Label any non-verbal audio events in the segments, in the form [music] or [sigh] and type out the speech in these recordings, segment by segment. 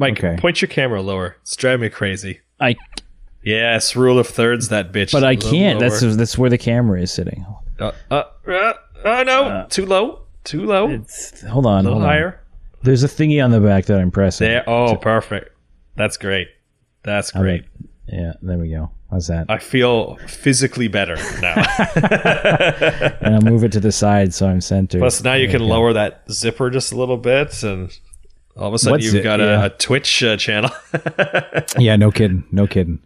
Mike, Okay. point your camera lower. It's driving me crazy. I Yes, rule of thirds, that bitch. but I can't. That's lower. that's where the camera is sitting. Uh, uh, uh, oh no, too low, too low. It's, hold on, a little hold on. higher. There's a thingy on the back that I'm pressing. There. Oh, perfect. That's great. That's great. Yeah, there we go. How's that? I feel physically better now. [laughs] and I'll move it to the side so I'm centered. Plus, now you There can we go. lower that zipper just a little bit, and all of a sudden What's you've it? got a, Yeah. a Twitch uh, channel. [laughs] Yeah, no kidding. No kidding.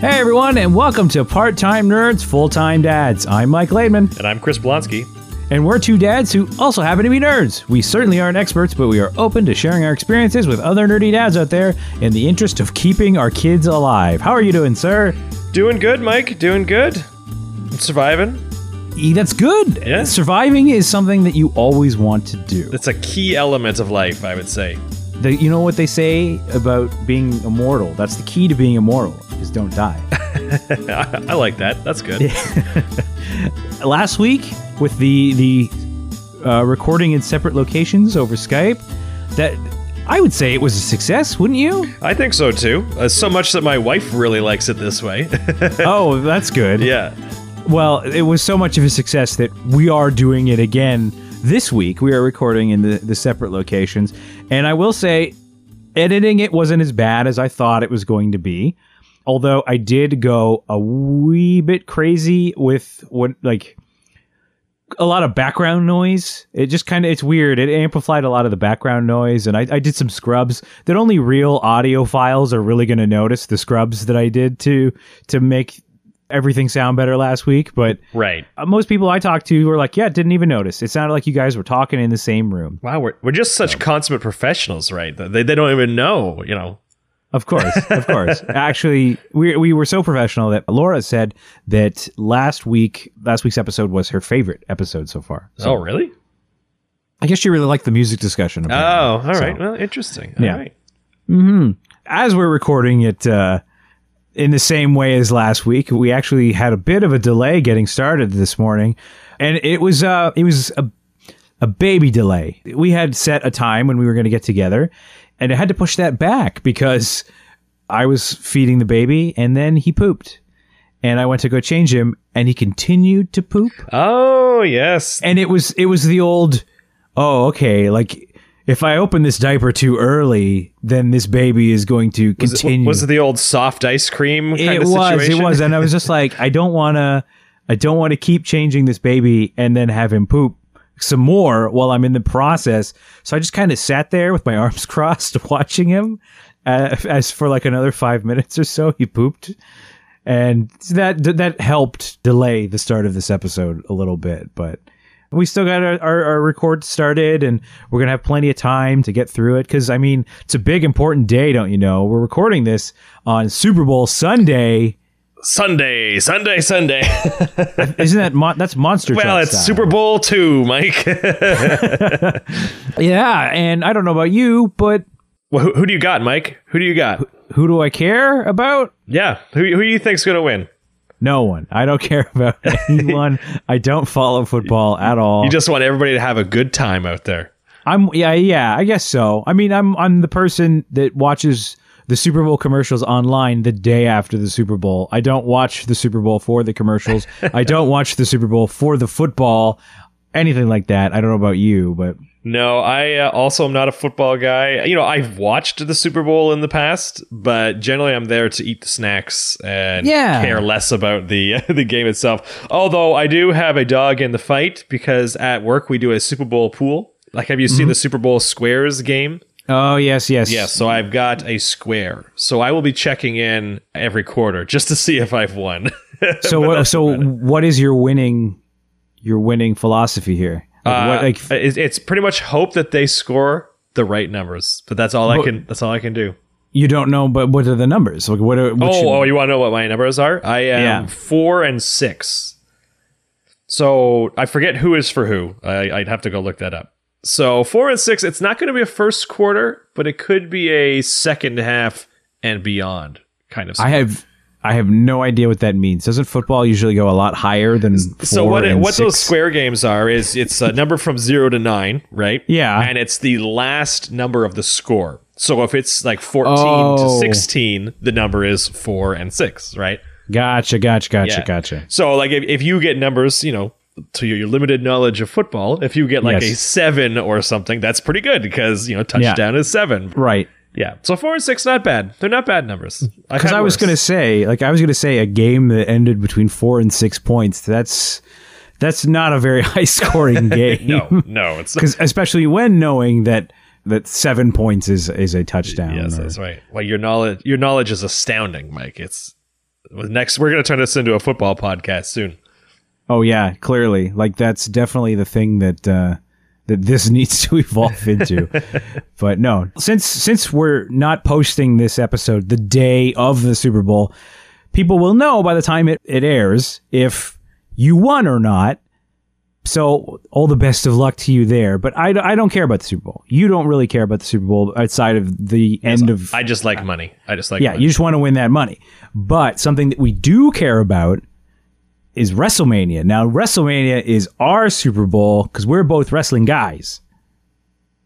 Hey everyone, and welcome to Part Time Nerds, Full Time Dads. I'm Mike Laidman, and I'm Chris Blonsky. and we're two dads who also happen to be nerds. We certainly aren't experts, but we are open to sharing our experiences with other nerdy dads out there in the interest of keeping our kids alive. How are you doing, sir? Doing good, Mike. Doing good. Surviving. That's good. Yeah. Surviving is something that you always want to do. It's a key element of life, I would say. The, you know what they say about being immortal? That's the key to being immortal, is don't die. I, [laughs] I like that. That's good. [laughs] last week with the the uh, recording in separate locations over Skype, that I would say it was a success, wouldn't you? I think so too. Uh, so much that my wife really likes it this way. [laughs] oh, that's good. yeah. Well, it was so much of a success that we are doing it again this week. We are recording in the, the separate locations, and I will say, editing it wasn't as bad as I thought it was going to be. Although I did go a wee bit crazy with what like a lot of background noise. It just kind of it's weird. It amplified a lot of the background noise, and I, I did some scrubs that only real audiophiles are really going to notice. The scrubs that I did to to make everything sound better last week, but Right. uh, most people I talked to were like, "Yeah, didn't even notice." It sounded like you guys were talking in the same room. Wow, we're, we're just such consummate professionals, right? They, they don't even know, you know. Of course, [laughs] of course. Actually, we we were so professional that Laura said that last week last week's episode was her favorite episode so far. So oh, really? I guess she really liked the music discussion. Oh, all right. So- Well, interesting. All Yeah. right. as we're recording it uh, in the same way as last week, we actually had a bit of a delay getting started this morning, and it was uh, it was a a baby delay. We had set a time when we were going to get together, and I had to push that back because I was feeding the baby, and then he pooped, and I went to go change him, and he continued to poop Oh, yes. and it was it was the old oh okay like if i open this diaper too early then this baby is going to Was it, continue. was it the old soft ice cream kind it of was situation? it was. and i was just [laughs] like i don't want to i don't want to keep changing this baby and then have him poop some more while i'm in the process. So i just kind of sat there with my [laughs] arms crossed watching him uh, as for like another five minutes or so he pooped. And that that helped delay the start of this episode a little bit but we still got our, our, our record started and we're gonna have plenty of time to get through it because i mean it's a big important day don't you know we're recording this on super bowl sunday Sunday, Sunday, Sunday. [laughs] isn't that mon- that's monster well, it's style. Super Bowl two, Mike. [laughs] yeah and i don't know about you but well, who, who do you got, Mike? Who do you got? who do i care about Yeah, who, who do you think's going to win? No one i don't [laughs] care about anyone i don't follow football at all You just want everybody to have a good time out there. I'm yeah, yeah, I guess so. I mean, I'm I'm the person that watches the Super Bowl commercials online the day after the Super Bowl. I don't watch the Super Bowl for the commercials. [laughs] I don't watch the Super Bowl for the football, anything like that. I don't know about you, but No, I uh, also am not a football guy. You know, I've watched the Super Bowl in the past, but generally I'm there to eat the snacks and Yeah. care less about the [laughs] the game itself. Although I do have a dog in the fight because at work we do a Super Bowl pool. Like, have you seen the Super Bowl squares game? oh yes, yes, Yes. So I've got a square. So I will be checking in every quarter just to see if I've won. [laughs] So what, so what is your winning your winning philosophy here? Like, what, Uh, like it's, it's pretty much hope that they score the right numbers, but that's all I can. That's all I can do. you don't know, but what are the numbers? Like what? Are, Oh, should- oh, you want to know what my numbers are? I am Yeah. four and six. So I forget who is for who. I, I'd have to go look that up. So four and six. It's not going to be a first quarter, but it could be a second half and beyond kind of. I have I have no idea what that means. Doesn't football usually go a lot higher than So what it, what those square games are is it's a number from zero to nine, right? Yeah. and it's the last number of the score. So if it's like fourteen Oh. to sixteen, the number is four and six, right? Gotcha, gotcha, gotcha, Yeah. gotcha. So like if, if you get numbers, you know, to your, your limited knowledge of football, if you get like Yes. a seven or something, that's pretty good because you know touchdown is seven. Right. Yeah. So four and six, not bad. They're not bad numbers. Because I was going to say, like, I was going to say a game that ended between four and six points. That's that's not a very [laughs] high scoring [laughs] game. no, no, it's [laughs] because especially when knowing that that seven points is is a touchdown. Yes, or- that's right. Well, your knowledge your knowledge is astounding, Mike. It's next. We're going to turn this into a football podcast soon. Oh yeah, clearly, like that's definitely the thing that uh, that this [laughs] needs to evolve into. but no, since since we're not posting this episode the day of the Super Bowl, people will know by the time it, it airs if you won or not. So all the best of luck to you there. But I, I don't care about the Super Bowl. You don't really care about the Super Bowl outside of the end of I just like money. I just like yeah, money. you just want to win that money. But something that we do care about is WrestleMania. Now, WrestleMania is our Super Bowl because we're both wrestling guys.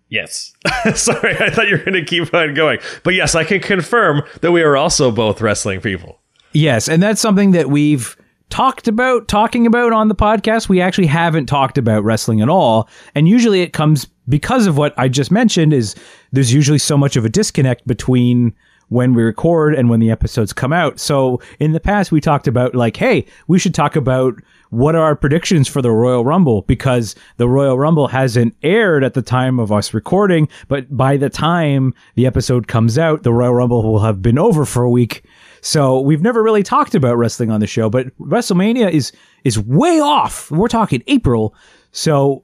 yes. [laughs] Sorry, I thought you were going to keep on going, but yes, I can confirm that we are also both wrestling people. Yes, and that's something that we've talked about, talking about on the podcast. We actually haven't talked about wrestling at all. And usually it comes because of what I just mentioned is there's usually so much of a disconnect between when we record and when the episodes come out. So in the past we talked about like, hey, we should talk about what are our predictions for the Royal Rumble because the Royal Rumble hasn't aired at the time of us recording, but by the time the episode comes out, the Royal Rumble will have been over for a week. So we've never really talked about wrestling on the show, but WrestleMania is is way off. We're talking April. So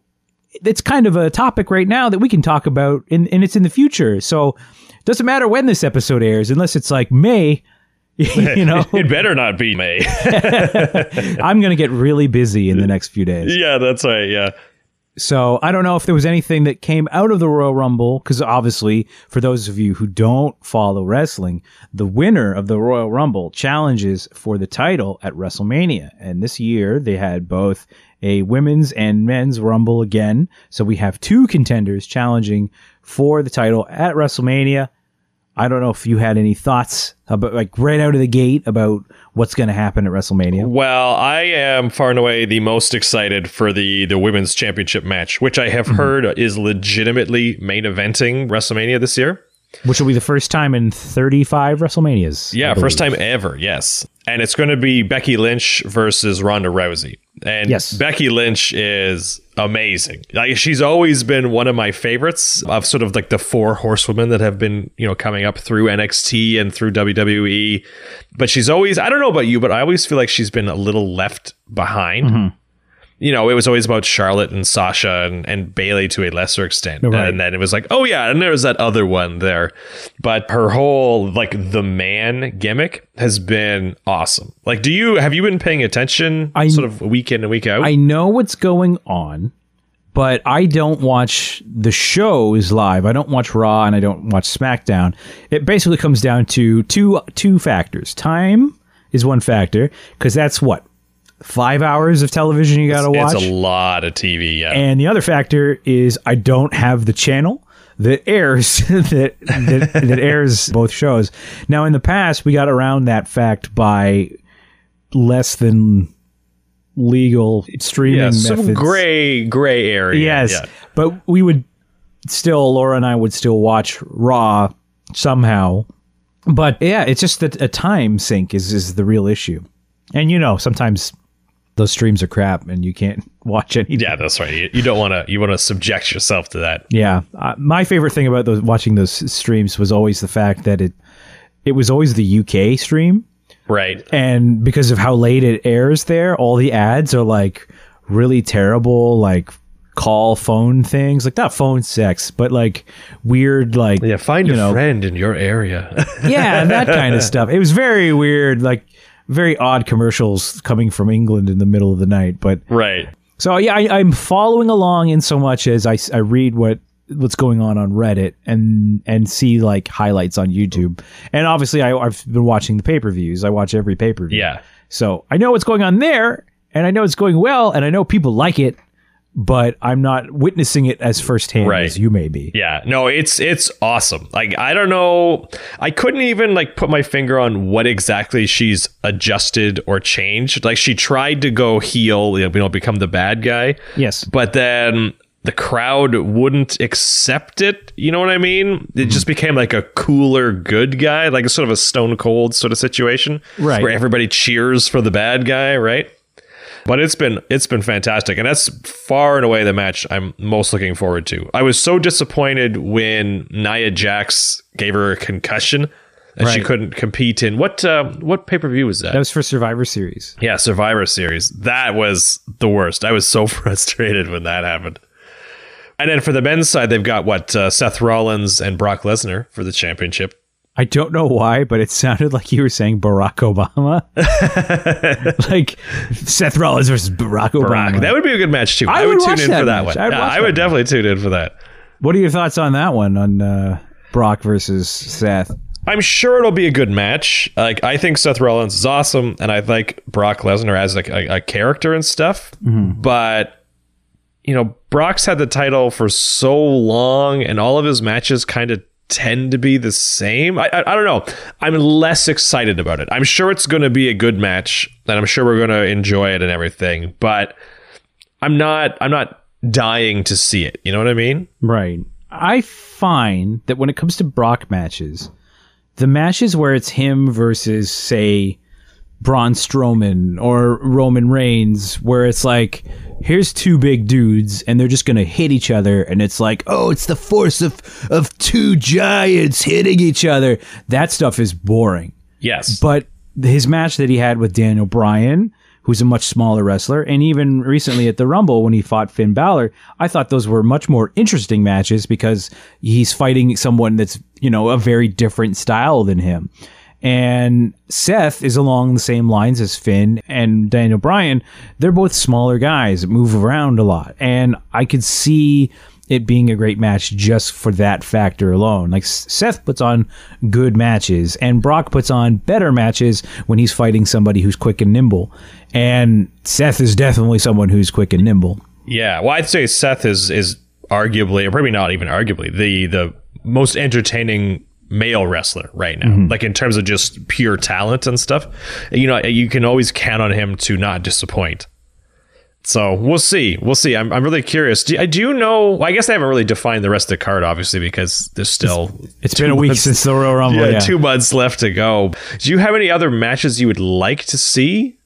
it's kind of a topic right now that we can talk about and, and it's in the future. So it doesn't matter when this episode airs unless it's like May, [laughs] you [laughs] know. It better not be May. [laughs] I'm going to get really busy in the next few days. yeah, that's right. Yeah. So I don't know if there was anything that came out of the Royal Rumble, because obviously, for those of you who don't follow wrestling, the winner of the Royal Rumble challenges for the title at WrestleMania. And this year, they had both a women's and men's Rumble again. So we have two contenders challenging for the title at WrestleMania. I don't know if you had any thoughts about, like, right out of the gate about what's going to happen at WrestleMania. Well, I am far and away the most excited for the the women's championship match, which I have mm-hmm. heard is legitimately main eventing WrestleMania this year. Which will be the first time in 35 WrestleManias. Yeah, first time ever. Yes, and it's going to be Becky Lynch versus Ronda Rousey. And Yes. Becky Lynch is amazing. Like she's always been one of my favorites of sort of like the four horsewomen that have been, you know, coming up through NXT and through WWE. But she's always I don't know about you, but I always feel like she's been a little left behind. Mm-hmm. You know, it was always about Charlotte and Sasha and, and Bayley to a lesser extent. Right. And then it was like, oh yeah, and there was that other one there. But her whole like the man gimmick has been awesome. Like, do you have you been paying attention I- sort of week in and week out? I know what's going on, but I don't watch the shows live. I don't watch Raw and I don't watch SmackDown. It basically comes down to two two factors. Time is one factor because that's what five hours of television you got to watch. It's a lot of TV. Yeah. And the other factor is I don't have the channel that airs [laughs] that, that that airs both shows. Now in the past we got around that fact by less than legal streaming yeah, methods. some gray gray area. Yes. Yeah. But we would still Laura and I would still watch Raw somehow. But yeah, it's just that a time sink is is the real issue. And you know, sometimes those streams are crap and you can't [laughs] watch anything. Yeah, that's right. You, you don't want to you want to subject yourself to that. Yeah, uh, my favorite thing about those watching those streams was always the fact that it it was always the UK stream, Right. and because of how late it airs there, all the ads are like really terrible, like call phone things, like not phone sex, but like weird, like Yeah, find a know, friend in your area. yeah, that kind of [laughs] stuff. It was very weird, like very odd commercials coming from England in the middle of the night, but right. so yeah, I, I'm following along in so much as I, I read what what's going on on Reddit and and see like highlights on YouTube. And obviously, I, I've been watching the pay per views. I watch every pay per view. Yeah. So I know what's going on there, and I know it's going well, and I know people like it, but I'm not witnessing it as firsthand Right. as you may be. Yeah, no, it's it's awesome. Like I don't know, I couldn't even like put my finger on what exactly she's adjusted or changed. Like she tried to go heel, you know, become the bad guy, Yes. but then the crowd wouldn't accept it. You know what I mean? It just mm-hmm. became like a cooler good guy, like a sort of a stone cold sort of situation, Right. Where everybody cheers for the bad guy, right? But it's been it's been fantastic, and that's far and away the match I'm most looking forward to. I was so disappointed when Nia Jax gave her a concussion and she couldn't compete in what uh, what pay per view was that? That was for Survivor Series. yeah, Survivor Series. That was the worst. I was so [laughs] frustrated when that happened. And then for the men's side, they've got what uh, Seth Rollins and Brock Lesnar for the championship. I don't know why, but it sounded like you were saying Barack Obama. [laughs] like Seth Rollins versus Barack Obama. Brock. That would be a good match too. I I, would, would tune in that for that match. one. I'd Yeah, I would definitely tune in for that. what are your thoughts on that one on uh, Brock versus Seth? I'm sure it'll be a good match. Like I think Seth Rollins is awesome, and I like Brock Lesnar as like a, a character and stuff. But you know, Brock's had the title for so long, and all of his matches kind of tend to be the same. I, I I don't know. I'm less excited about it. I'm sure it's going to be a good match, and I'm sure we're going to enjoy it and everything. But I'm not. I'm not dying to see it. You know what I mean? Right. I find that when it comes to Brock matches, the matches where it's him versus, say, Braun Strowman or Roman Reigns, where it's like, here's two big dudes and they're just gonna hit each other, and it's like, oh, it's the force of of two giants hitting each other. That stuff is boring. Yes. But his match that he had with Daniel Bryan, who's a much smaller wrestler, and even recently at the Rumble when he fought Finn Balor, I thought those were much more interesting matches because he's fighting someone that's, you know, a very different style than him. And Seth is along the same lines as Finn and Daniel Bryan. They're both smaller guys move around a lot. And I could see it being a great match just for that factor alone. Like Seth puts on good matches and Brock puts on better matches when he's fighting somebody who's quick and nimble. And Seth is definitely someone who's quick and nimble. Yeah, well, I'd say Seth is is arguably, or probably not even arguably, the the most entertaining male wrestler right now. Like in terms of just pure talent and stuff, you know, you can always count on him to not disappoint. So we'll see. We'll see. I'm, I'm really curious. Do, do you know? Well, I guess they haven't really defined the rest of the card, obviously, because there's still It's been a week months- since the Royal Rumble. yeah, Yeah, two months left to go. Do you have any other matches you would like to see?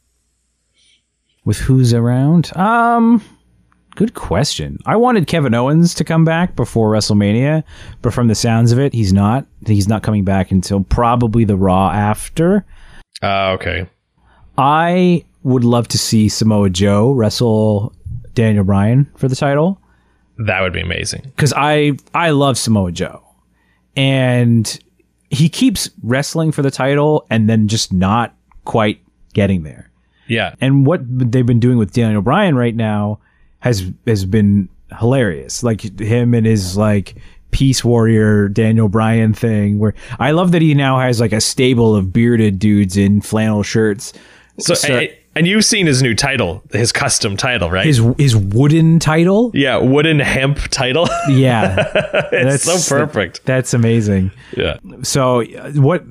With who's around? Um, good question. I wanted Kevin Owens to come back before WrestleMania, but from the sounds of it, he's not. He's not coming back until probably the Raw after. Uh, okay. I would love to see Samoa Joe wrestle Daniel Bryan for the title That would be amazing. because I I love Samoa Joe, and he keeps wrestling for the title and then just not quite getting there. Yeah. And what they've been doing with Daniel Bryan right now has has been hilarious. Like him and his like peace warrior Daniel Bryan thing where I love that he now has like a stable of bearded dudes in flannel shirts. So, and, and you've seen his new title, his custom title, right? his his wooden title. yeah, wooden hemp title. [laughs] Yeah. [laughs] it's so perfect. That's amazing. yeah. So uh, what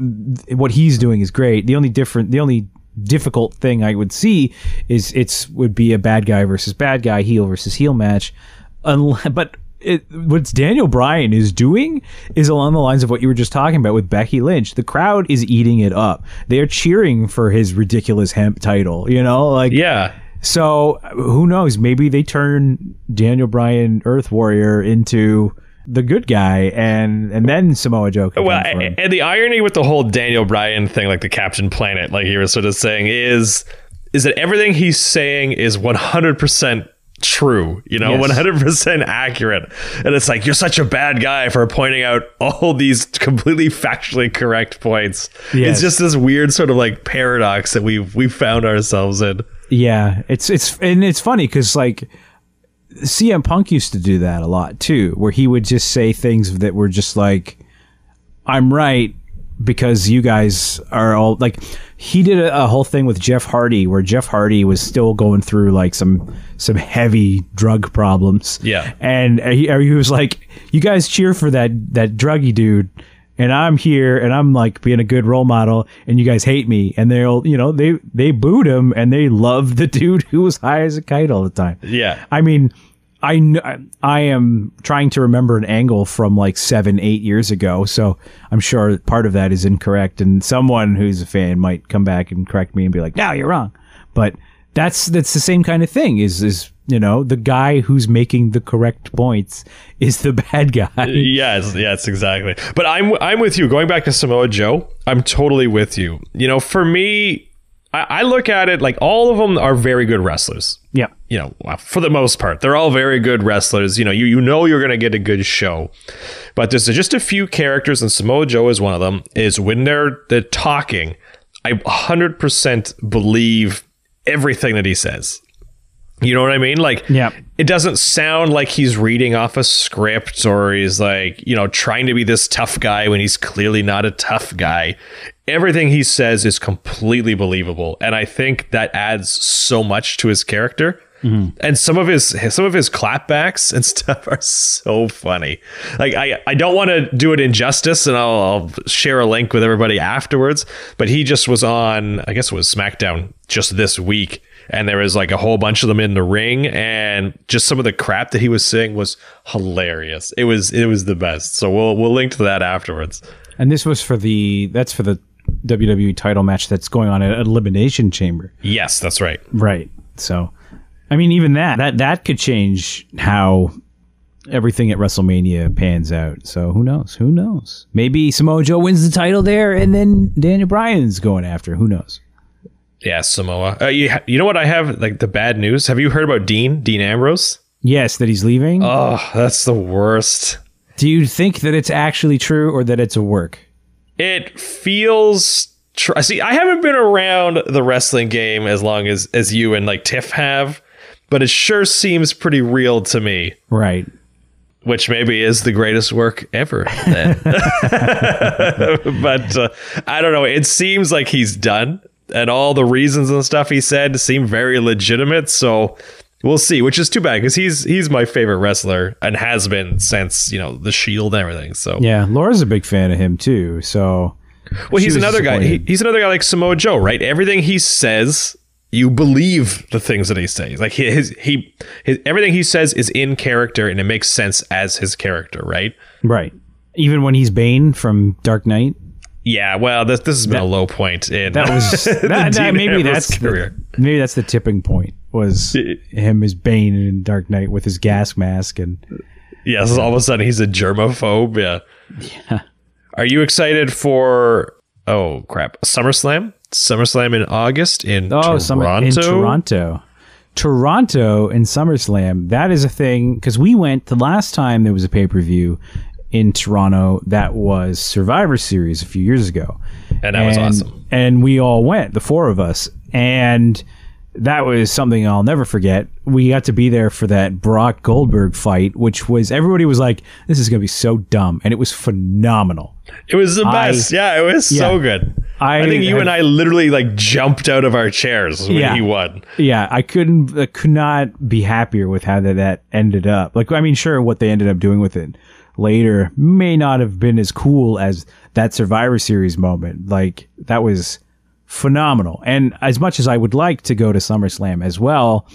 what he's doing is great. The only different the only difficult thing I would see is it's would be a bad guy versus bad guy, heel versus heel match. [laughs] But it, what Daniel Bryan is doing is along the lines of what you were just talking about with Becky Lynch. The crowd is eating it up. They are cheering for his ridiculous hemp title. You know, like Yeah. so uh, who knows? Maybe they turn Daniel Bryan Earth Warrior into the good guy, and and then Samoa Joe. Well, and the irony with the whole Daniel Bryan thing, like the Captain Planet, like you were sort of saying, is is that everything he's saying is 100% true, you know, Yes. 100% accurate. And it's like, you're such a bad guy for pointing out all these completely factually correct points. Yes. It's just this weird sort of like paradox that we've, we found ourselves in. Yeah, it's it's and it's funny because like CM Punk used to do that a lot too, where he would just say things that were just like, "I'm right." Because you guys are all like, he did a, a whole thing with Jeff Hardy, where Jeff Hardy was still going through like some some heavy drug problems. Yeah. and he, he was like, "You guys cheer for that that druggy dude." And I'm here and I'm like being a good role model and you guys hate me and they'll you know they they booed him and they love the dude [laughs] who was high as a kite all the time. Yeah. I mean, I kn- I am trying to remember an angle from like 7 8 years ago, so I'm sure part of that is incorrect and someone who's a fan might come back and correct me and be like, "No, you're wrong." But that's that's the same kind of thing is is you know the guy who's making the correct points is the [laughs] bad guy Yes, yes, exactly. But I'm I'm with you. Going back to Samoa Joe, I'm totally with you. You know, for me, I, I look at it like all of them are very good wrestlers. yeah You know, uh, for the most part, they're all very good wrestlers. You know, you you know you're going to get a good show. But there's just a few characters, and Samoa Joe is one of them. Is when they're they're talking, I 100% believe everything that he says. You know what I mean? Like, Yeah. it doesn't sound like he's reading off a script or he's like, you know, trying to be this tough guy when he's clearly not a tough guy. Everything he says is completely believable, and I think that adds so much to his character. Mm-hmm. And some of his some of his clapbacks and [laughs] stuff are so funny. Like I I don't want to do it injustice, and I'll, I'll share a link with everybody afterwards. But he just was on, I guess it was SmackDown just this week, and there was like a whole bunch of them in the ring, and just some of the crap that he was saying was hilarious. It was it was the best. So we'll we'll link to that afterwards. And this was for the that's for the WWE title match that's going on at Elimination Chamber. Yes, that's right. Right. So I mean even that that that could change how everything at WrestleMania pans out. So who knows? Who knows? Maybe Samoa Joe wins the title there and then Daniel Bryan's going after. Who knows? Yeah, Samoa. Uh, you ha- you know what I have like the bad news? Have you heard about Dean Dean Ambrose? Yes, that he's leaving. Oh, that's the worst. Do you think that it's actually true or that it's a work? It feels. Tr- See, I haven't been around the wrestling game as long as as you and like Tiff have, but it sure seems pretty real to me. Right. Which maybe is the greatest work ever. Then. [laughs] but uh, I don't know. It seems like he's done, and all the reasons and stuff he said seem very legitimate. So we'll see. Which is too bad because he's he's my favorite wrestler and has been since you know the Shield and everything. So Yeah, Laura's a big fan of him too. So Well, he's another guy. He, he's another guy like Samoa Joe, right? Everything he says, you believe the things that he says. Like he, his, he, his, everything he says is in character and it makes sense as his character, right? right. Even when he's Bane from Dark Knight, Yeah. Well, this this has been a low point in that was [laughs] that, that- maybe that's career. the, maybe that's the tipping point was him as Bane in Dark Knight with his gas mask and Yes, all of a sudden he's a germaphobe. Yeah. Yeah. Are you excited for? Oh crap! SummerSlam. SummerSlam in August in oh Toronto. some in Toronto. Toronto and SummerSlam, that is a thing because we went the last time there was a pay per view in Toronto that was Survivor Series a few years ago. And that was awesome. And we all went, the four of us. And that was something I'll never forget. We got to be there for that Brock Goldberg fight, which was everybody was like, "This is going to be so dumb," and it was phenomenal. It was the I- best. yeah, it was so good. I I, think you have- and I literally like jumped out of our chairs when Yeah. he won. Yeah, I couldn't, I could not be happier with how that, that ended up. Like, I mean, sure, what they ended up doing with it later may not have been as cool as that Survivor Series moment. Like, that was phenomenal. And as much as I would like to go to SummerSlam as well,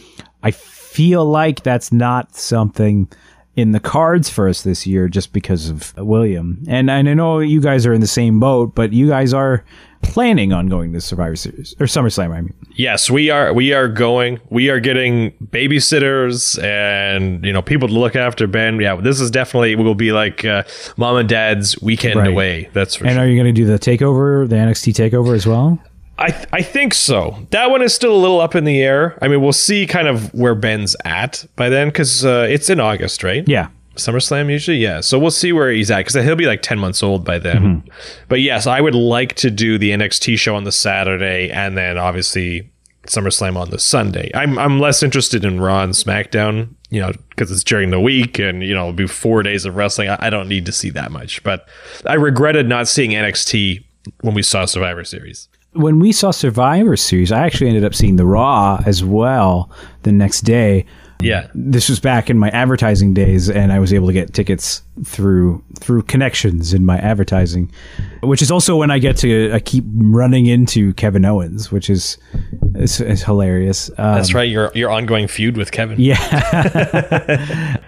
I feel like that's not something in the cards for us this year just because of William. And, and I know you guys are in the same boat, but you guys are planning on going to Survivor Series or SummerSlam, I mean. Yes, we are. We are going. We are getting babysitters and you know people to look after Ben. Yeah, this is definitely will be like uh, mom and dad's weekend Right. away. That's for And sure. are you going to do the takeover, the NXT takeover as well? I th- I think so. That one is still a little up in the air. I mean, we'll see kind of where Ben's at by then because uh, it's in August, right? Yeah. SummerSlam usually, yeah. So we'll see where he's at because he'll be like ten months old by then. Mm-hmm. But yes, I would like to do the NXT show on the Saturday and then obviously SummerSlam on the Sunday. I'm I'm less interested in Raw and SmackDown you know, because it's during the week and, you know, it'll be four days of wrestling. I, I don't need to see that much. But I regretted not seeing NXT when we saw Survivor Series. When we saw Survivor Series, I actually ended up seeing the Raw as well the next day. Yeah. This was back in my advertising days, and I was able to get tickets through through connections in my advertising, which is also when I get to I keep running into Kevin Owens, which is is, is hilarious. Um, That's right. Your your ongoing feud with Kevin. Yeah. [laughs]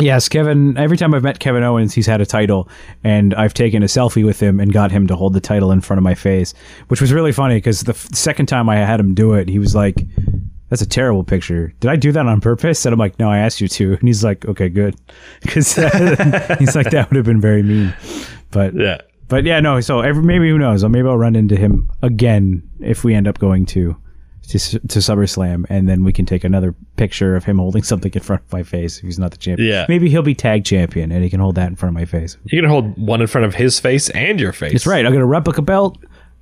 yes, Kevin. Every time I've met Kevin Owens, he's had a title, and I've taken a selfie with him and got him to hold the title in front of my face, which was really funny because the f- second time I had him do it, he was like, "That's a terrible picture. Did I do that on purpose?" And I'm like, "No, I asked you to." And he's like, "Okay, good," [laughs] because uh, [laughs] he's like, "That would have been very mean." But Yeah. but yeah, no. So every, maybe who knows? Maybe I'll run into him again if we end up going to to to SummerSlam, and then we can take another picture of him holding [laughs] something in front of my face if he's not the champion. Yeah. Maybe he'll be tag champion, and he can hold that in front of my face. You can hold one in front of his face and your face. That's right. I'll get a replica belt,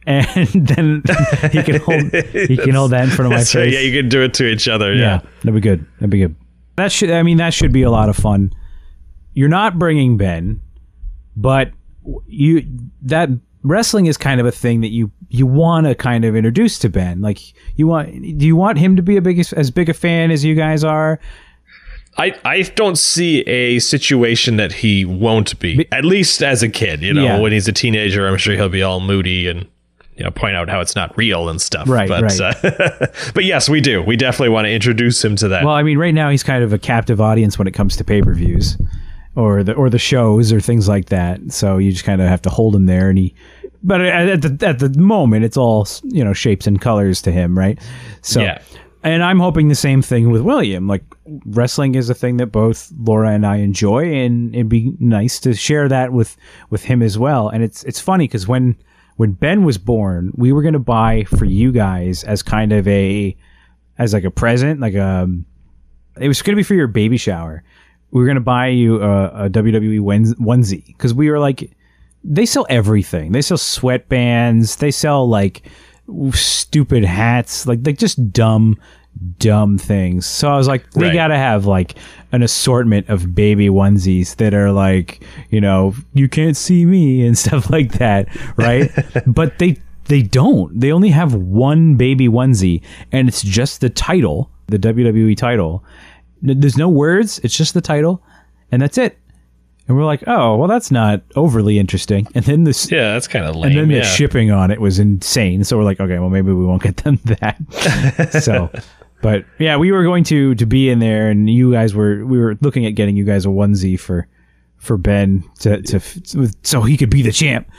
and [laughs] then [laughs] he can hold he can hold that in front of my face. right. Yeah, you can do it to each other. Yeah, Yeah. that'd be good. That'd be good. That should. I mean, that should be a lot of fun. You're not bringing Ben, but you that wrestling is kind of a thing that you you want to kind of introduce to Ben. Like you want. Do you want him to be a big as big a fan as you guys are? I, I don't see a situation that he won't be, at least as a kid. You know, Yeah. when he's a teenager, I'm sure he'll be all moody and you know point out how it's not real and stuff. Right, but, right. Uh, [laughs] but yes, we do. We definitely want to introduce him to that. Well, I mean, right now he's kind of a captive audience when it comes to pay per views, or the or the shows or things like that. So you just kind of have to hold him there, and he. But at the at the moment, it's all you know shapes and colors to him, right? So, Yeah. and I'm hoping the same thing with William. Like wrestling is a thing that both Laura and I enjoy, and it'd be nice to share that with with him as well. And it's it's funny because when when Ben was born, we were going to buy for you guys as kind of a as like a present, like a it was going to be for your baby shower. We were going to buy you a, a WWE ones- onesie because we were like, they sell everything. They sell sweatbands. They sell like stupid hats, like like just dumb, dumb things. So I was like, we Right. got to have like an assortment of baby onesies that are like, you know, you can't see me [laughs] and stuff like that, right? [laughs] but they they don't. They only have one baby onesie, and it's just the title, the WWE title. There's no words. It's just the title, and that's it. And we're like, oh, well, that's not overly interesting. And then this, yeah, that's kind of lame. and then the yeah. shipping on it was insane. So we're like, okay, well, maybe we won't get [laughs] them that. [laughs] so, but yeah, we were going to to be in there, and you guys were we were looking at getting you guys a onesie for for Ben to to so he could be the champ.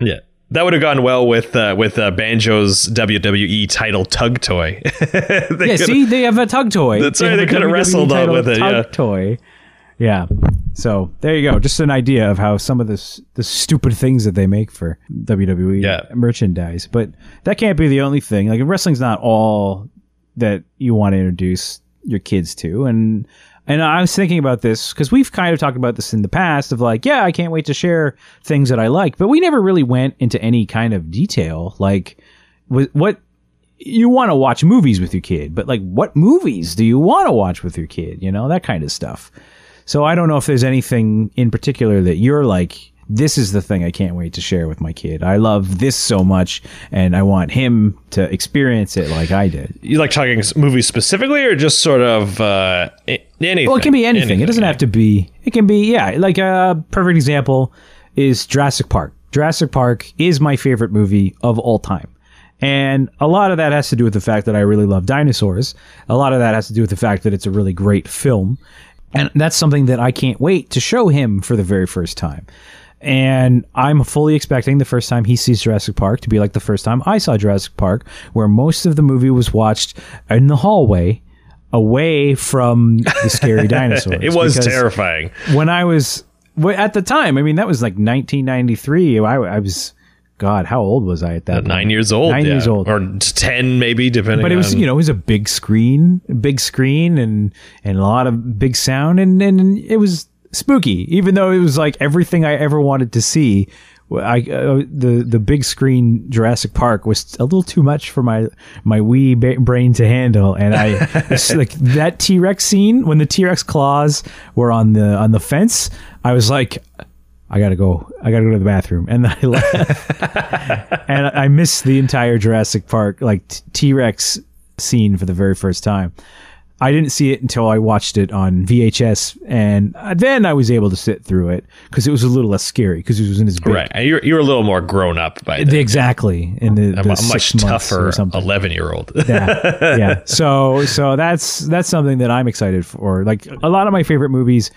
yeah. That would have gone well with uh, with uh, Banjo's WWE title tug toy. [laughs] Yeah, see, they have a tug toy. That's They right, have they a coulda wrestled on with it, Tug yeah. toy. Yeah. So there you go. Just an idea of how some of this the stupid things that they make for WWE Yeah. merchandise. But that can't be the only thing. Like wrestling's not all that you want to introduce your kids to. And and I was thinking about this because we've kind of talked about this in the past of like, yeah, I can't wait to share things that I like, but we never really went into any kind of detail. Like, wh- what you want to watch movies with your kid, but like, what movies do you want to watch with your kid? You know, that kind of stuff. So I don't know if there's anything in particular that you're like, this is the thing I can't wait to share with my kid. I love this so much, and I want him to experience it like I did. you like talking movies specifically, or just sort of uh, anything? Well, it can be anything. It doesn't have to be. It can be yeah. Like a perfect example is Jurassic Park. Jurassic Park is my favorite movie of all time. And a lot of that has to do with the fact that I really love dinosaurs. A lot of that has to do with the fact that it's a really great film. And that's something that I can't wait to show him for the very first time. And I'm fully expecting the first time he sees Jurassic Park to be like the first time I saw Jurassic Park, where most of the movie was watched in the hallway away from the scary [laughs] dinosaurs. It was Because terrifying. When I was at the time, I mean, that was like 1993. I, I was, God, how old was I at that? Nine years old. Nine yeah. years old. or ten maybe, depending. but it was on- you know it was a big screen big screen and and a lot of big sound and and it was spooky even though it was like everything i ever wanted to see I uh, the the big screen Jurassic Park was a little too much for my my wee ba- brain to handle, and I [laughs] like that T Rex scene when the T Rex claws were on the on the fence. I was like, I gotta go. I gotta go to the bathroom, and I left. [laughs] and I missed the entire Jurassic Park like T Rex scene for the very first time. I didn't see it until I watched it on VHS, and then I was able to sit through it because it was a little less scary because it was in his big. Right. And You're, you're a little more grown up by then. Exactly. In the, a, the six much tougher 11 year old. yeah, yeah. So so that's that's something that I'm excited for. Like a lot of my favorite movies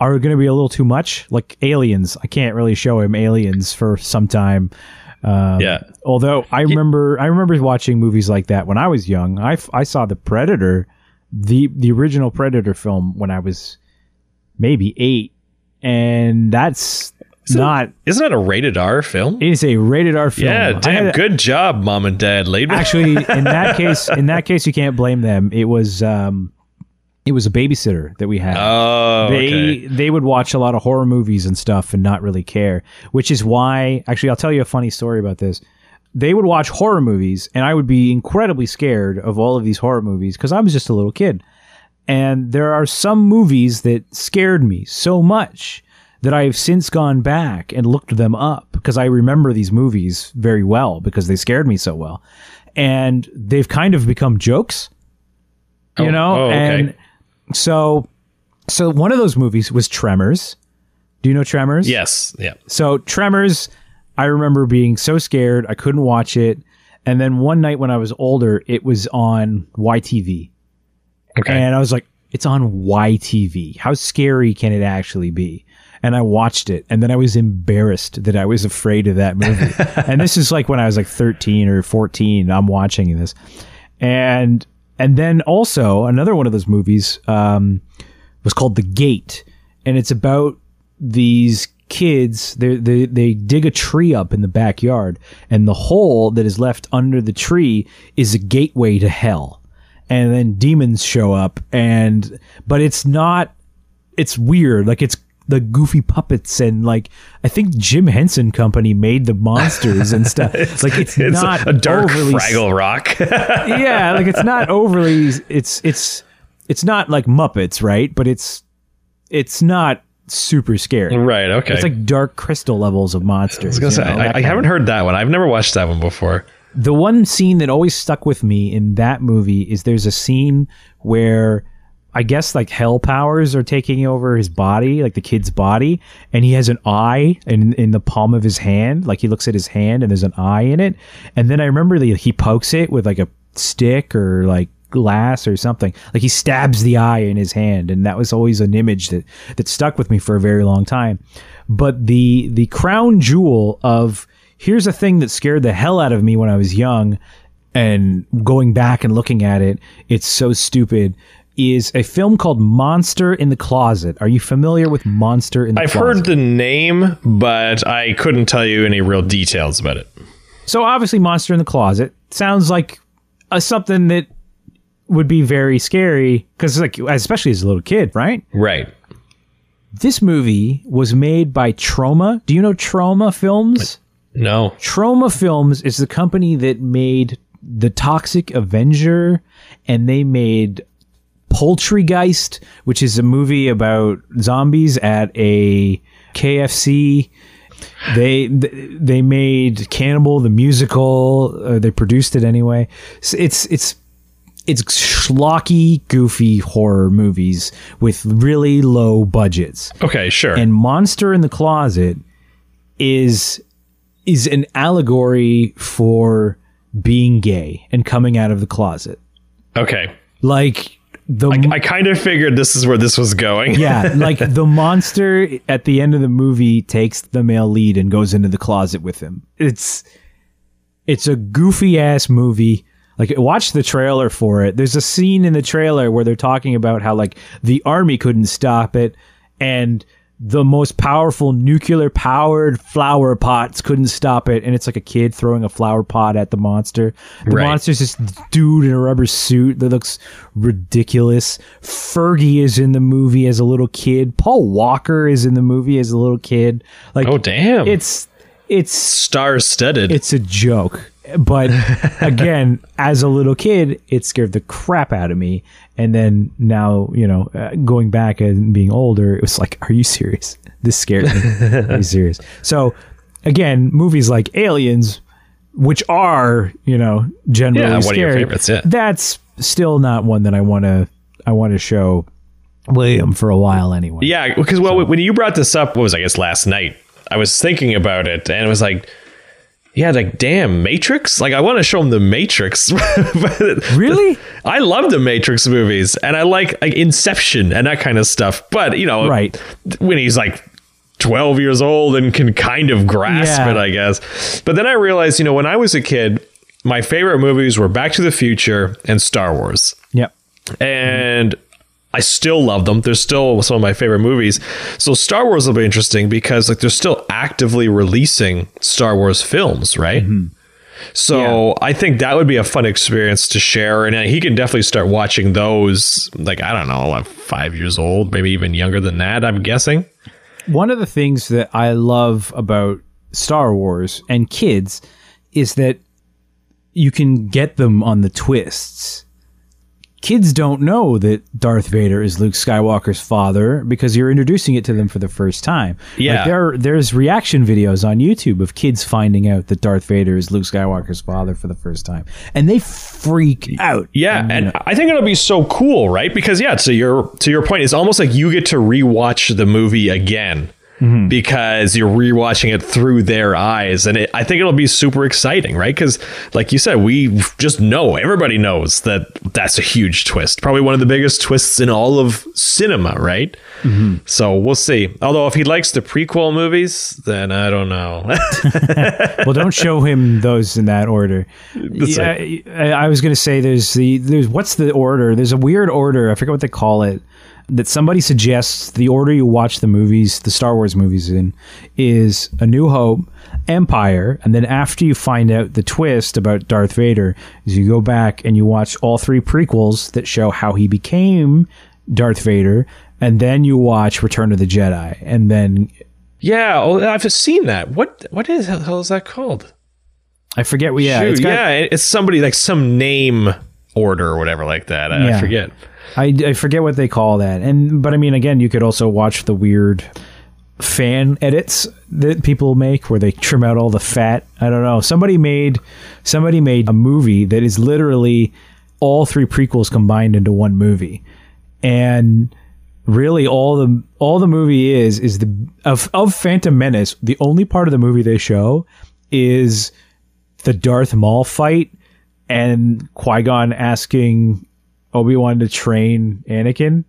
are going to be a little too much. Like Aliens, I can't really show him Aliens for some time. Um, Yeah. Although I remember I remember watching movies like that when I was young. I, I saw the Predator, the the original Predator film when I was maybe eight, and that's not. Isn't that a rated R film? It is a rated R film. Yeah, damn. had- Good job, mom and dad. Laid actually in that [laughs] case in that case you can't blame them it was um it was a babysitter that we had Oh, they okay. they would watch a lot of horror movies and stuff and not really care which is why actually i'll tell you a funny story about this they would watch horror movies and i would be incredibly scared of all of these horror movies because i was just a little kid and there are some movies that scared me so much that I have since gone back and looked them up because I remember these movies very well because they scared me so well. And they've kind of become jokes, you Oh, know? oh, okay. And so so one of those movies was Tremors. Do you know Tremors? Yes. Yeah. So Tremors, I remember being so scared I couldn't watch it. And then one night when I was older, it was on YTV. Okay. And I was like, it's on YTV. How scary can it actually be? And I watched it, and then I was embarrassed that I was afraid of that movie. [laughs] and this is like when I was like 13 or 14. I'm watching this, and and then also another one of those movies um, was called The Gate, and it's about these kids. They they they dig a tree up in the backyard, and the hole that is left under the tree is a gateway to hell and then demons show up and but it's not it's weird like it's the goofy puppets and like I think Jim Henson Company made the monsters and stuff. [laughs] it's, like it's, It's not a dark overly, Fraggle Rock. [laughs] Yeah, like it's not overly. It's it's it's not like Muppets, right? But it's it's not super scary. right. Okay. It's like dark crystal levels of monsters. I, was gonna know, say, that I, I haven't heard that one. I've never watched that one before. the one scene that always stuck with me in that movie is there's a scene where I guess like hell powers are taking over his body, like the kid's body, and he has an eye in in the palm of his hand. Like he looks at his hand and there's an eye in it. And then I remember that he pokes it with like a stick or like glass or something. Like he stabs the eye in his hand, and that was always an image that that stuck with me for a very long time. But the the crown jewel of here's a thing that scared the hell out of me when I was young, and going back and looking at it, it's so stupid. Is a film called Monster in the Closet. Are you familiar with Monster in the Closet? I've Closet? heard the name, but I couldn't tell you any real details about it. So obviously, Monster in the Closet sounds like a, something that would be very scary because, like, especially as a little kid, right? Right. This movie was made by Troma. Do you know Troma Films? No. Troma Films is the company that made The Toxic Avenger, and they made Poultrygeist, which is a movie about zombies at a KFC. They they made Cannibal the musical. Uh, they produced it anyway. So it's it's it's schlocky, goofy horror movies with really low budgets Okay, sure. and monster in the closet is is an allegory for being gay and coming out of the closet okay. like the I kind of figured this is where this was going. yeah [laughs] like the monster at the end of the movie takes the male lead and goes into the closet with him. It's it's a goofy ass movie. Like watch the trailer for it. There's a scene in the trailer where they're talking about how like the army couldn't stop it and the most powerful nuclear powered flower pots couldn't stop it and it's like a kid throwing a flower pot at the monster the Right. monster's this dude in a rubber suit that looks ridiculous fergie is in the movie as a little kid paul walker is in the movie as a little kid like Oh, damn. it's it's Star studded. it's a joke. But [laughs] again, as a little kid, it scared the crap out of me. And then now, you know, uh, going back and being older, it was like, are you serious? This scared me. [laughs] are you serious? So again, movies like Aliens, which are, you know, generally Yeah, scary, your favorites, yeah. that's still not one that I want to I want to show William for a while anyway. Yeah, because well, when you brought this up, what was I guess last night? I was thinking about it, and it was like, yeah, like damn, Matrix. Like I want to show him the Matrix. [laughs] Really? [laughs] I love the Matrix movies, and I like like Inception and that kind of stuff. But you know, Right. when he's like. 12 years old and can kind of grasp Yeah. it, I guess. But then I realized, you know, when I was a kid, my favorite movies were Back to the Future and Star Wars Yep. and I still love them. They're still some of my favorite movies. So Star Wars will be interesting because like they're still actively releasing Star Wars films, right? So I think that would be a fun experience to share, and uh, he can definitely start watching those. Like I don't know, like five years old, maybe even younger than that. I'm guessing. One of the things that I love about Star Wars and kids is that you can get them on the twists. Kids don't know that Darth Vader is Luke Skywalker's father because you're introducing it to them for the first time. Yeah. Like there there's reaction videos on YouTube of kids finding out that Darth Vader is Luke Skywalker's father for the first time. And they freak out. Yeah, and I think it'll be so cool, right? Because yeah, to your to your point, it's almost like you get to rewatch the movie again Mm-hmm. because you're rewatching it through their eyes, and it, I think it'll be super exciting, right? Because like you said, we just know everybody knows that that's a huge twist, probably one of the biggest twists in all of cinema, right? Mm-hmm. So we'll see. Although if he likes the prequel movies, then I don't know. [laughs] well, don't show him those in that order. Yeah, I, I was going to say there's the there's what's the order? There's a weird order. I forget what they call it. That somebody suggests the order you watch the movies, the Star Wars movies in, is A New Hope, Empire, and then after you find out the twist about Darth Vader, is you go back and you watch all three prequels that show how he became Darth Vader, and then you watch Return of the Jedi, and then yeah, oh, I've seen that. What what is the hell is that called? I forget. what Yeah, Shoot, it's got, yeah, it's somebody like some name order or whatever like that. I, I forget. I, I forget what they call that. And but I mean, again, you could also watch the weird fan edits that people make where they trim out all the fat. I don't know. Somebody made somebody made a movie that is literally all three prequels combined into one movie, and really all the all the movie is is the of of Phantom Menace. The only part of the movie they show is the Darth Maul fight and Qui Gon asking Obi Wan to train Anakin.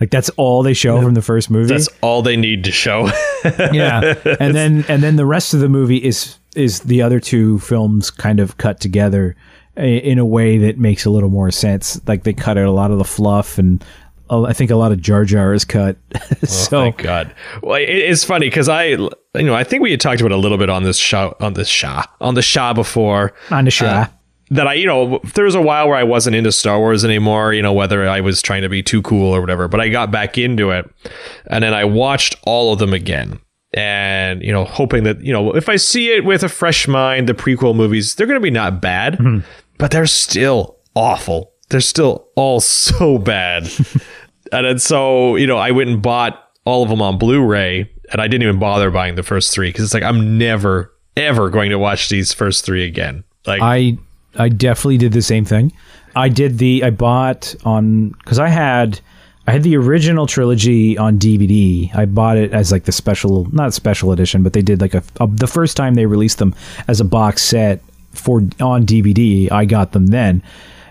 Like that's all they show from the first movie. That's all they need to show. [laughs] yeah, and then and then the rest of the movie is is the other two films kind of cut together in a way that makes a little more sense. Like they cut out a lot of the fluff, and uh, I think a lot of Jar Jar is cut. [laughs] so Thank God. Well, it, it's funny because I, you know, I think we had talked about a little bit on this show, on this Shah, on the Shah before. on the show. That I, you know, there was a while where I wasn't into Star Wars anymore, you know, whether I was trying to be too cool or whatever, but I got back into it. And then I watched all of them again. And, you know, hoping that, you know, if I see it with a fresh mind, the prequel movies, they're going to be not bad, mm-hmm. but they're still awful. They're still all [laughs] so bad. and then so, you know, I went and bought all of them on Blu ray and I didn't even bother buying the first three because it's like, I'm never, ever going to watch these first three again. Like, I I definitely did the same thing. I did the I bought on because I had I had the original trilogy on DVD. I bought it as like the special, not special edition, but they did like a, a the first time they released them as a box set for on DVD. I got them then,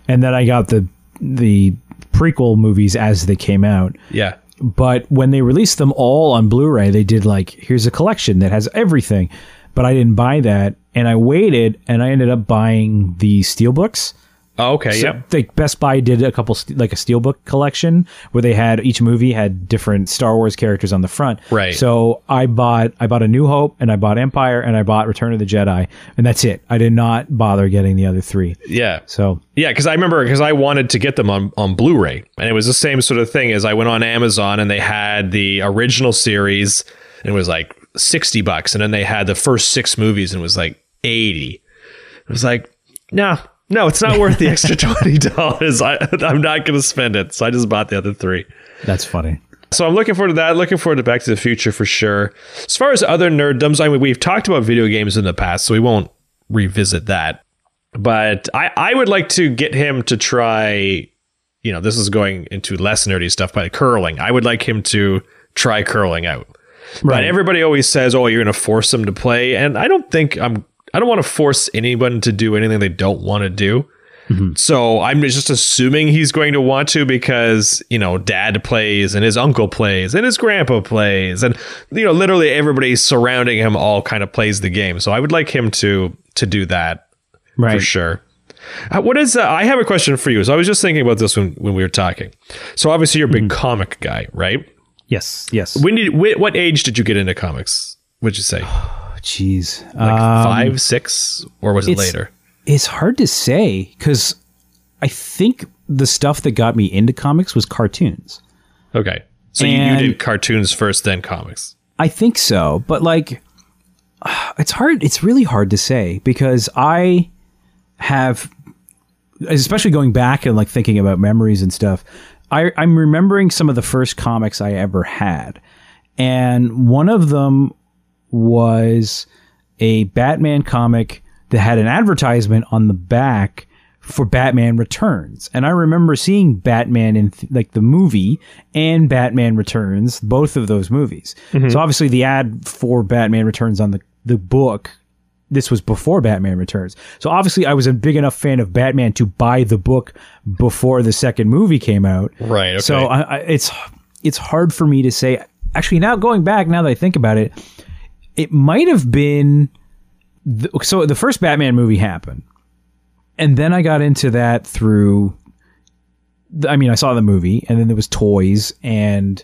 and then I got the the prequel movies as they came out. yeah. But when they released them all on Blu-ray, they did like here's a collection that has everything. But I didn't buy that, and I waited, and I ended up buying the steelbooks. Oh, okay. So, yep. like Best Buy did a couple like a steelbook collection where they had each movie had different Star Wars characters on the front. Right. So I bought I bought A New Hope and I bought Empire and I bought Return of the Jedi and that's it. I did not bother getting the other three. Yeah. So Yeah, because I remember because I wanted to get them on, on Blu-ray, and it was the same sort of thing as I went on Amazon and they had the original series, and it was like 60 bucks. And then they had the first six movies and it was like 80. It was like, no no, it's not worth the extra [laughs] $20. I, I'm not going to spend it. So I just bought the other three. That's funny. So I'm looking forward to that. Looking forward to Back to the Future for sure. As far as other nerddoms, I mean, we've talked about video games in the past, so we won't revisit that. But I, I would like to get him to try, you know, this is going into less nerdy stuff, but curling. I would like him to try curling out. Right. But everybody always says, "Oh, you're going to force them to play," and I don't think I'm. I don't want to force anyone to do anything they don't want to do. Mm-hmm. So I'm just assuming he's going to want to because, you know, dad plays and his uncle plays and his grandpa plays and you know, literally everybody surrounding him all kind of plays the game. So I would like him to to do that right. for sure. Uh, what is uh, I have a question for you. So I was just thinking about this when when we were talking. So obviously you're a big mm-hmm. comic guy, right? Yes, yes. When did wh- what age did you get into comics? Would you say? [sighs] Jeez, like um, five, six, or was it later? It's hard to say because I think the stuff that got me into comics was cartoons. Okay. So you, you did cartoons first, then comics. I think so, but like, [sighs] it's hard. It's really hard to say because I have, especially going back and like thinking about memories and stuff. I, I'm remembering some of the first comics I ever had, and one of them was a Batman comic that had an advertisement on the back for Batman Returns. And I remember seeing Batman in th- like the movie and Batman Returns, both of those movies. Mm-hmm. So obviously the ad for Batman Returns on the, the book, this was before Batman Returns. So obviously I was a big enough fan of Batman to buy the book before the second movie came out. Right. Okay. So I, I, it's, it's hard for me to say. Actually, now going back, now that I think about it, it might have been the, so the first Batman movie happened, and then I got into that through. I mean, I saw the movie, and then there was toys, and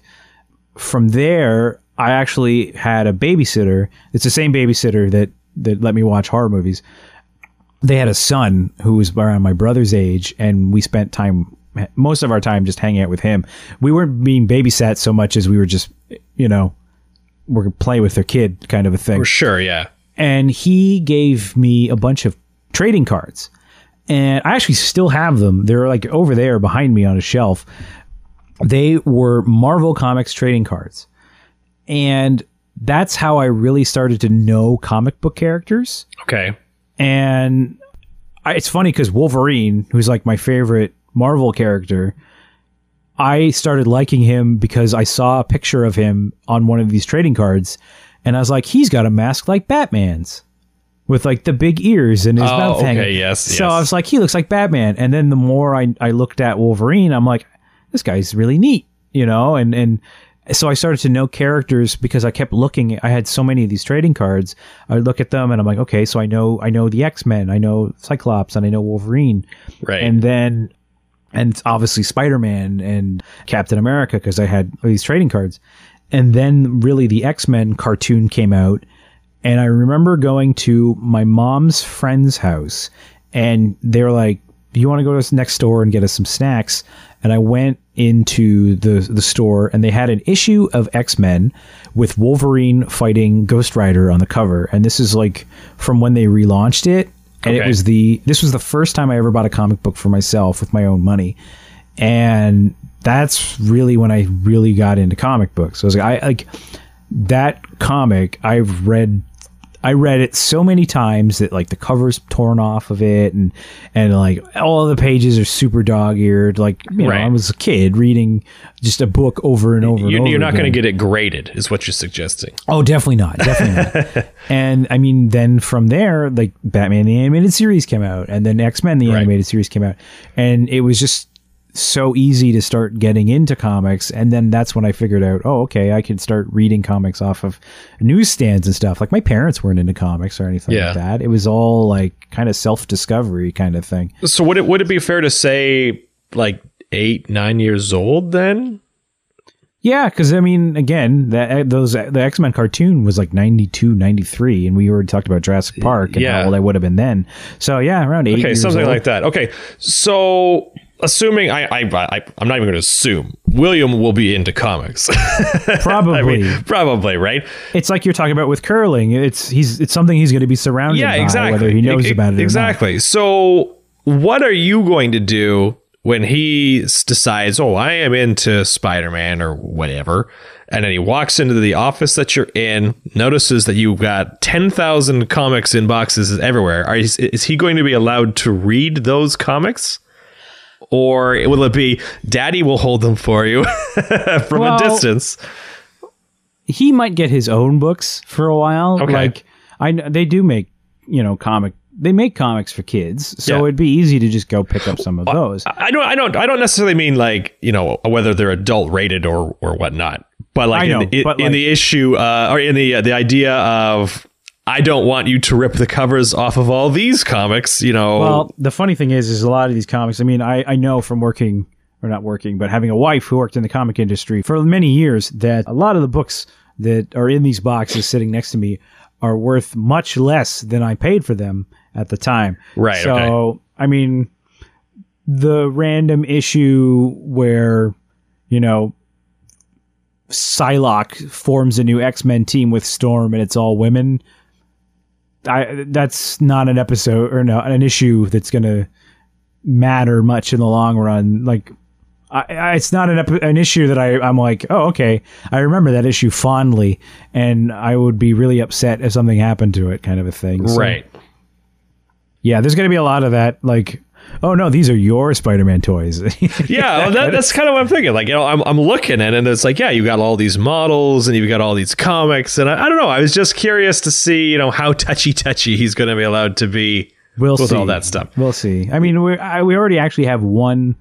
from there, I actually had a babysitter. It's the same babysitter that that let me watch horror movies. They had a son who was around my brother's age, and we spent time most of our time just hanging out with him. We weren't being babysat so much as we were just, you know, we're playing with their kid kind of a thing. For sure, yeah and he gave me a bunch of trading cards. And I actually still have them. They're like over there behind me on a shelf. They were Marvel Comics trading cards. And that's how I really started to know comic book characters. Okay. And I, it's funny because Wolverine, who's like my favorite Marvel character, I started liking him because I saw a picture of him on one of these trading cards and I was like, he's got a mask like Batman's with like the big ears and his oh, mouth hanging. Okay, yes. So yes. I was like, he looks like Batman. And then the more I, I looked at Wolverine, I'm like, this guy's really neat, you know? And, and so I started to know characters because I kept looking. I had so many of these trading cards. I would look at them and I'm like, okay, so I know, I know the X Men, I know Cyclops, and I know Wolverine. Right. And then, and obviously Spider Man and Captain America because I had these trading cards and then really the X-Men cartoon came out and I remember going to my mom's friend's house and they're like, you want to go to this next door and get us some snacks?" And I went into the the store and they had an issue of X-Men with Wolverine fighting Ghost Rider on the cover and this is like from when they relaunched it and okay. it was the this was the first time I ever bought a comic book for myself with my own money. And that's really when I really got into comic books. So I was like, I like that comic. I've read, I read it so many times that like the cover's torn off of it, and and like all the pages are super dog eared. Like you know. I was a kid reading just a book over and over. You, and over you're not going to get it graded, is what you're suggesting. Oh, definitely not, definitely not. [laughs] And I mean, then from there, like Batman the animated series came out, and then X Men the right. animated series came out, and it was just so easy to start getting into comics and then that's when i figured out oh okay i can start reading comics off of newsstands and stuff like my parents weren't into comics or anything yeah. like that it was all like kind of self-discovery kind of thing so would it would it be fair to say like eight nine years old then yeah, because I mean, again, that eh, those the X Men cartoon was like 92, 93, and we already talked about Jurassic Park and yeah. how old I would have been then. So yeah, around eight. Okay, something old. like that. Okay, so assuming I, I, I I'm not even going to assume William will be into comics. Probably. [laughs] I mean, probably right. it's like you're talking about with curling. It's he's it's something he's going to be surrounded Yeah, by, exactly. whether he knows E- about it Exactly. So, what are you going to do when he decides, "Oh, I am into Spider-Man or whatever," and then he walks into the office that you're in, notices that you've got ten thousand comics in boxes everywhere. Are is, is he going to be allowed to read those comics? Or will it be Daddy will hold them for you [laughs] from Well, a distance? He might get his own books for a while. Okay. Like I they do make, you know, comic they make comics for kids. So Yeah. it'd be easy to just go pick up some of those. I don't, I don't, I don't necessarily mean like you know whether they're adult rated or or whatnot, but like know, in, the, but in like- the issue uh, or in the uh, the idea of I don't want you to rip the covers off of all these comics, you know. Well, the funny thing is, is a lot of these comics. I mean, I, I know from working or not working, but having a wife who worked in the comic industry for many years that a lot of the books that are in these boxes sitting next to me are worth much less than I paid for them at the time. Right, So, okay. I mean, the random issue where, you know, Psylocke forms a new X Men team with Storm and it's all women. I that's not an episode or no an issue that's gonna matter much in the long run. Like, I, I, it's not an epi- an issue that I I'm like, oh okay, I remember that issue fondly, and I would be really upset if something happened to it, kind of a thing. So, right. Yeah, there's gonna be a lot of that. Like, oh no, these are your Spider-Man toys. [laughs] Yeah, well, that, that's kind of what I'm thinking. Like, you know, I'm, I'm looking at it and it's like, yeah, you got all these models and you've got all these comics. And I, I don't know. I was just curious to see, you know, how touchy touchy he's going to be allowed to be We'll with see. all that stuff. We'll see. I mean, we I, we already actually have one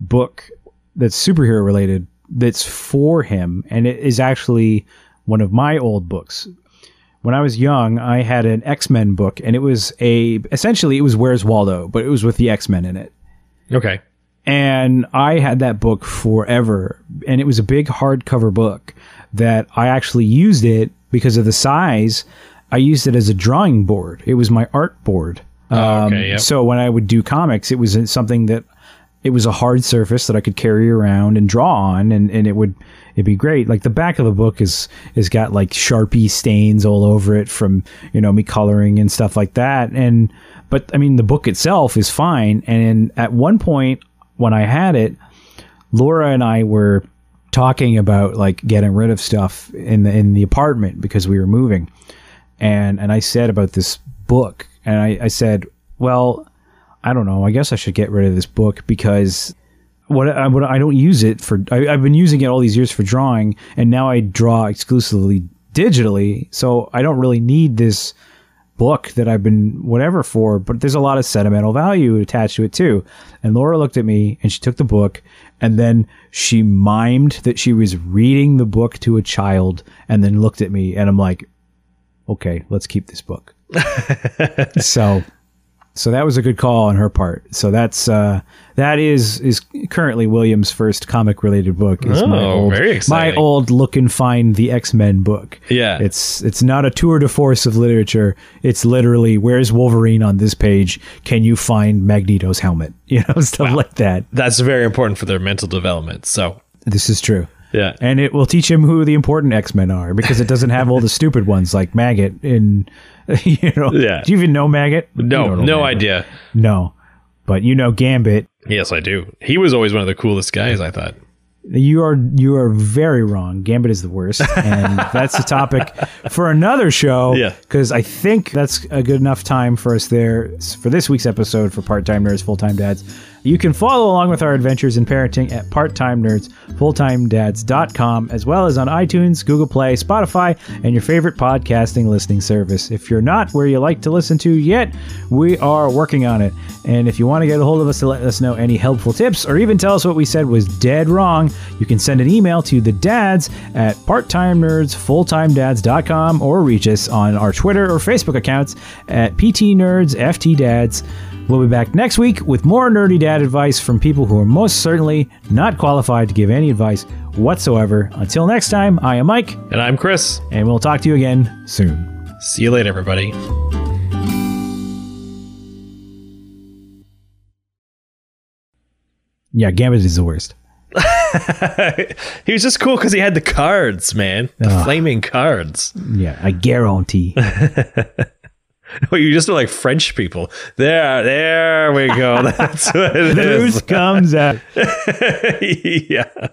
book that's superhero related that's for him, and it is actually one of my old books. When I was young, I had an X Men book, and it was a essentially it was Where's Waldo, but it was with the X Men in it. Okay. And I had that book forever. And it was a big hardcover book that I actually used it because of the size. I used it as a drawing board. It was my art board. Um, Oh, okay, yep. So when I would do comics, it was something that it was a hard surface that I could carry around and draw on, and, and it would it'd be great. Like the back of the book is is got like sharpie stains all over it from you know me coloring and stuff like that. And but I mean the book itself is fine. And at one point when I had it, Laura and I were talking about like getting rid of stuff in the in the apartment because we were moving, and and I said about this book, and I, I said, well, I don't know, I guess I should get rid of this book because what I, what I don't use it for. I, I've been using it all these years for drawing, and now I draw exclusively digitally, so I don't really need this book that I've been whatever for, but there's a lot of sentimental value attached to it too. And Laura looked at me and she took the book and then she mimed that she was reading the book to a child and then looked at me and I'm like, okay, let's keep this book. [laughs] so so that was a good call on her part. So that's uh, that is is currently William's first comic related book. Is my Oh, old, very My old look and find the X Men book. Yeah. it's it's not a tour de force of literature. It's literally where's Wolverine on this page? Can you find Magneto's helmet? [laughs] You know stuff like that. That's very important for their mental development. So, This is true. yeah. And it will teach him who the important X Men are because it doesn't have all the [laughs] stupid ones like Maggot in, [laughs] you know. Yeah. Do you even know Maggot? No, know no Maggot. idea. No, but you know Gambit. Yes, I do. He was always one of the coolest guys, I thought. You are you are very wrong. Gambit is the worst, and [laughs] that's a topic for another show. Yeah. because I think that's a good enough time for us there for this week's episode for Part Time Nerds, Full Time Dads. You can follow along with our adventures in parenting at part time nerds, fulltimedads.com, as well as on iTunes, Google Play, Spotify, and your favorite podcasting listening service. If you're not where you like to listen to yet, we are working on it. And if you want to get a hold of us to let us know any helpful tips or even tell us what we said was dead wrong, you can send an email to the dads at parttimenerds, or reach us on our Twitter or Facebook accounts at ptnerdsftdads. We'll be back next week with more nerdy dad advice from people who are most certainly not qualified to give any advice whatsoever. Until next time, I am Mike, And I'm Chris. and we'll talk to you again soon. See you later, everybody. Yeah, Gambit is the worst. [laughs] he was just cool because he had the cards, man. The ah. flaming cards. Yeah, I guarantee. [laughs] [laughs] You just know like French people. There, there we go. [laughs] That's what it Bruce is. comes out. [laughs] yeah.